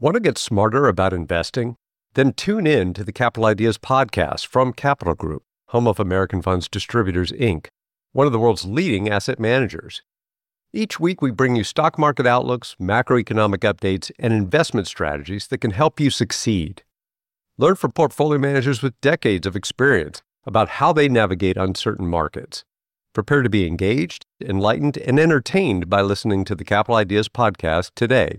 Want to get smarter about investing? Then tune in to the Capital Ideas podcast from Capital Group, home of American Funds Distributors, Inc., one of the world's leading asset managers. Each week, we bring you stock market outlooks, macroeconomic updates, and investment strategies that can help you succeed. Learn from portfolio managers with decades of experience about how they navigate uncertain markets. Prepare to be engaged, enlightened, and entertained by listening to the Capital Ideas podcast today.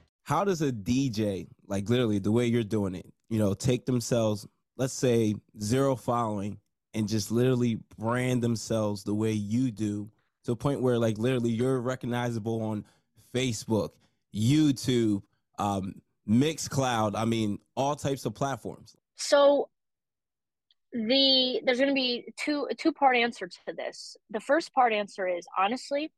how does a DJ, like literally the way you're doing it, you know, take themselves, let's say zero following, and just literally brand themselves the way you do to a point where like literally you're recognizable on Facebook, YouTube, um, Mixcloud, I mean, all types of platforms. So the there's going to be two two part answer to this. The first part answer is honestly,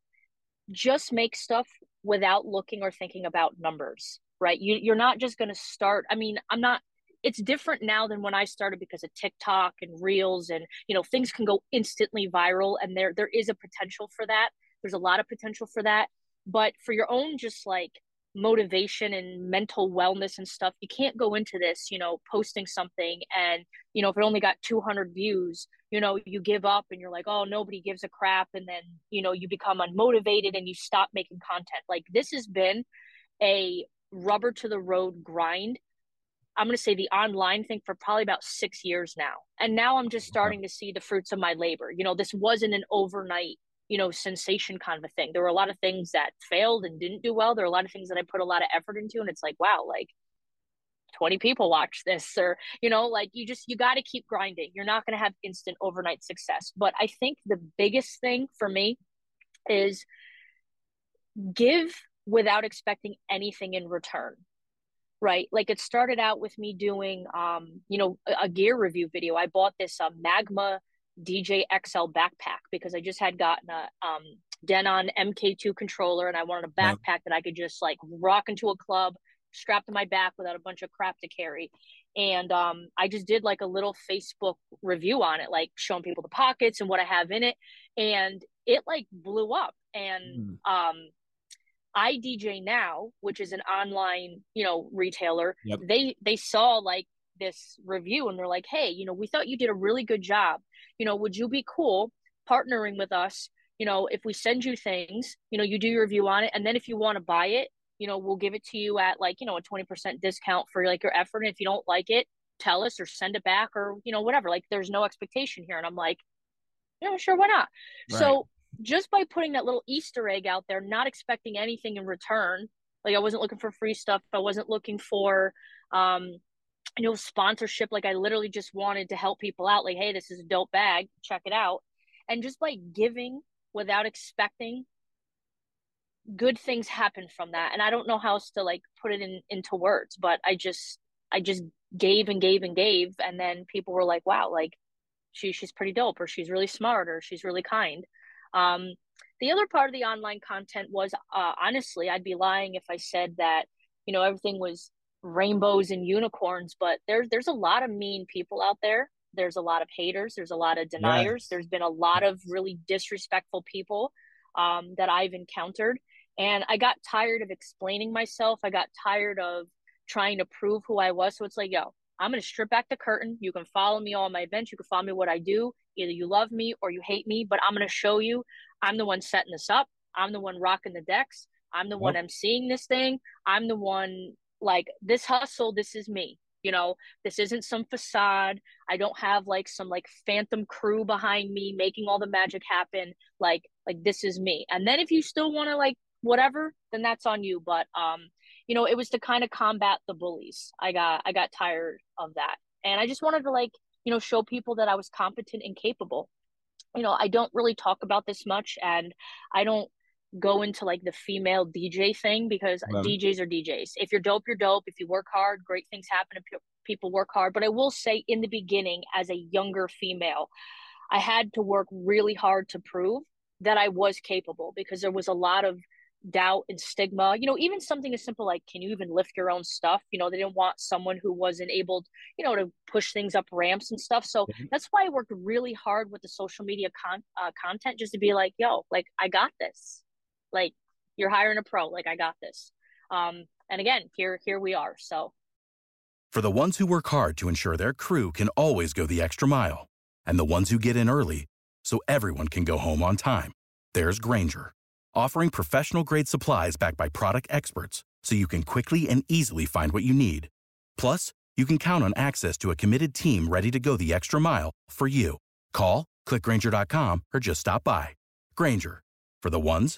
just make stuff without looking or thinking about numbers, right? You, you're not just going to start. I mean, I'm not, it's different now than when I started because of TikTok and Reels and, you know, things can go instantly viral and there, there is a potential for that. There's a lot of potential for that. But for your own, just like motivation and mental wellness and stuff you can't go into this you know posting something and you know if it only got 200 views you know you give up and you're like oh nobody gives a crap and then you know you become unmotivated and you stop making content. Like this has been a rubber to the road grind i'm going to say the online thing for probably about 6 years now. And now i'm just starting to see the fruits of my labor. You know this wasn't an overnight you know sensation kind of a thing. There were a lot of things that failed and didn't do well. There are a lot of things that i put a lot of effort into and it's like wow like 20 people watch this or you know like you just you got to keep grinding. You're not going to have instant overnight success. But i think the biggest thing for me is give without expecting anything in return right? Like it started out with me doing um you know a, a gear review video. I bought this uh, magma DJ XL backpack because I just had gotten a um, Denon MK2 controller and I wanted a backpack that I could just like rock into a club, strap to my back without a bunch of crap to carry. And um, I just did like a little Facebook review on it, like showing people the pockets and what I have in it. And it like blew up. And mm. um, iDJ Now, which is an online, you know, retailer, yep. they they saw like this review and they're like, hey, you know, we thought you did a really good job you know, would you be cool partnering with us? You know, if we send you things, you know, you do your review on it, and then if you want to buy it, you know, we'll give it to you at like, you know, a 20% discount for like your effort. And if you don't like it, tell us or send it back or, you know, whatever. Like there's no expectation here. And I'm like, you know, sure, why not? Right. So just by putting that little Easter egg out there, not expecting anything in return, like I wasn't looking for free stuff. I wasn't looking for um, you know sponsorship. Like i literally just wanted to help people out like hey this is a dope bag check it out. And just by giving without expecting good things happen from that. And i don't know how else to like put it in into words but i just i just gave and gave and gave. And then people were like wow like she she's pretty dope or she's really smart or she's really kind. Um the other part of the online content was uh, honestly i'd be lying if i said that you know everything was rainbows and unicorns, but there's there's a lot of mean people out there. There's a lot of haters. There's a lot of deniers. Yes. There's been a lot of really disrespectful people um, that I've encountered, and I got tired of explaining myself. I got tired of trying to prove who I was. So it's like, yo, I'm gonna strip back the curtain. You can follow me on my events. You can follow me what I do. Either you love me or you hate me, but I'm gonna show you. I'm the one setting this up. I'm the one rocking the decks. I'm the yep. one seeing this thing. I'm the one like this hustle this is me you know? This isn't some facade. I don't have like some like phantom crew behind me making all the magic happen. Like like this is me. And then if you still want to like whatever then that's on you. But um you know it was to kind of combat the bullies. I got i got tired of that. And i just wanted to like you know show people that i was competent and capable. You know i don't really talk about this much and i don't go into like the female DJ thing because DJs are DJs. If you're dope, you're dope. If you work hard, great things happen if people work hard. But I will say in the beginning as a younger female, I had to work really hard to prove that I was capable because there was a lot of doubt and stigma. You know, even something as simple like, can you even lift your own stuff? You know, they didn't want someone who wasn't able, you know, to push things up ramps and stuff. So mm-hmm. that's why I worked really hard with the social media con- uh, content just to be like, yo, like, I got this. Like, you're hiring a pro. Like, I got this. Um, and again, here, here we are. So, for the ones who work hard to ensure their crew can always go the extra mile, and the ones who get in early so everyone can go home on time, there's Grainger offering professional grade supplies backed by product experts so you can quickly and easily find what you need. Plus, you can count on access to a committed team ready to go the extra mile for you. Call, clickgrainger.com, or just stop by. Grainger, for the ones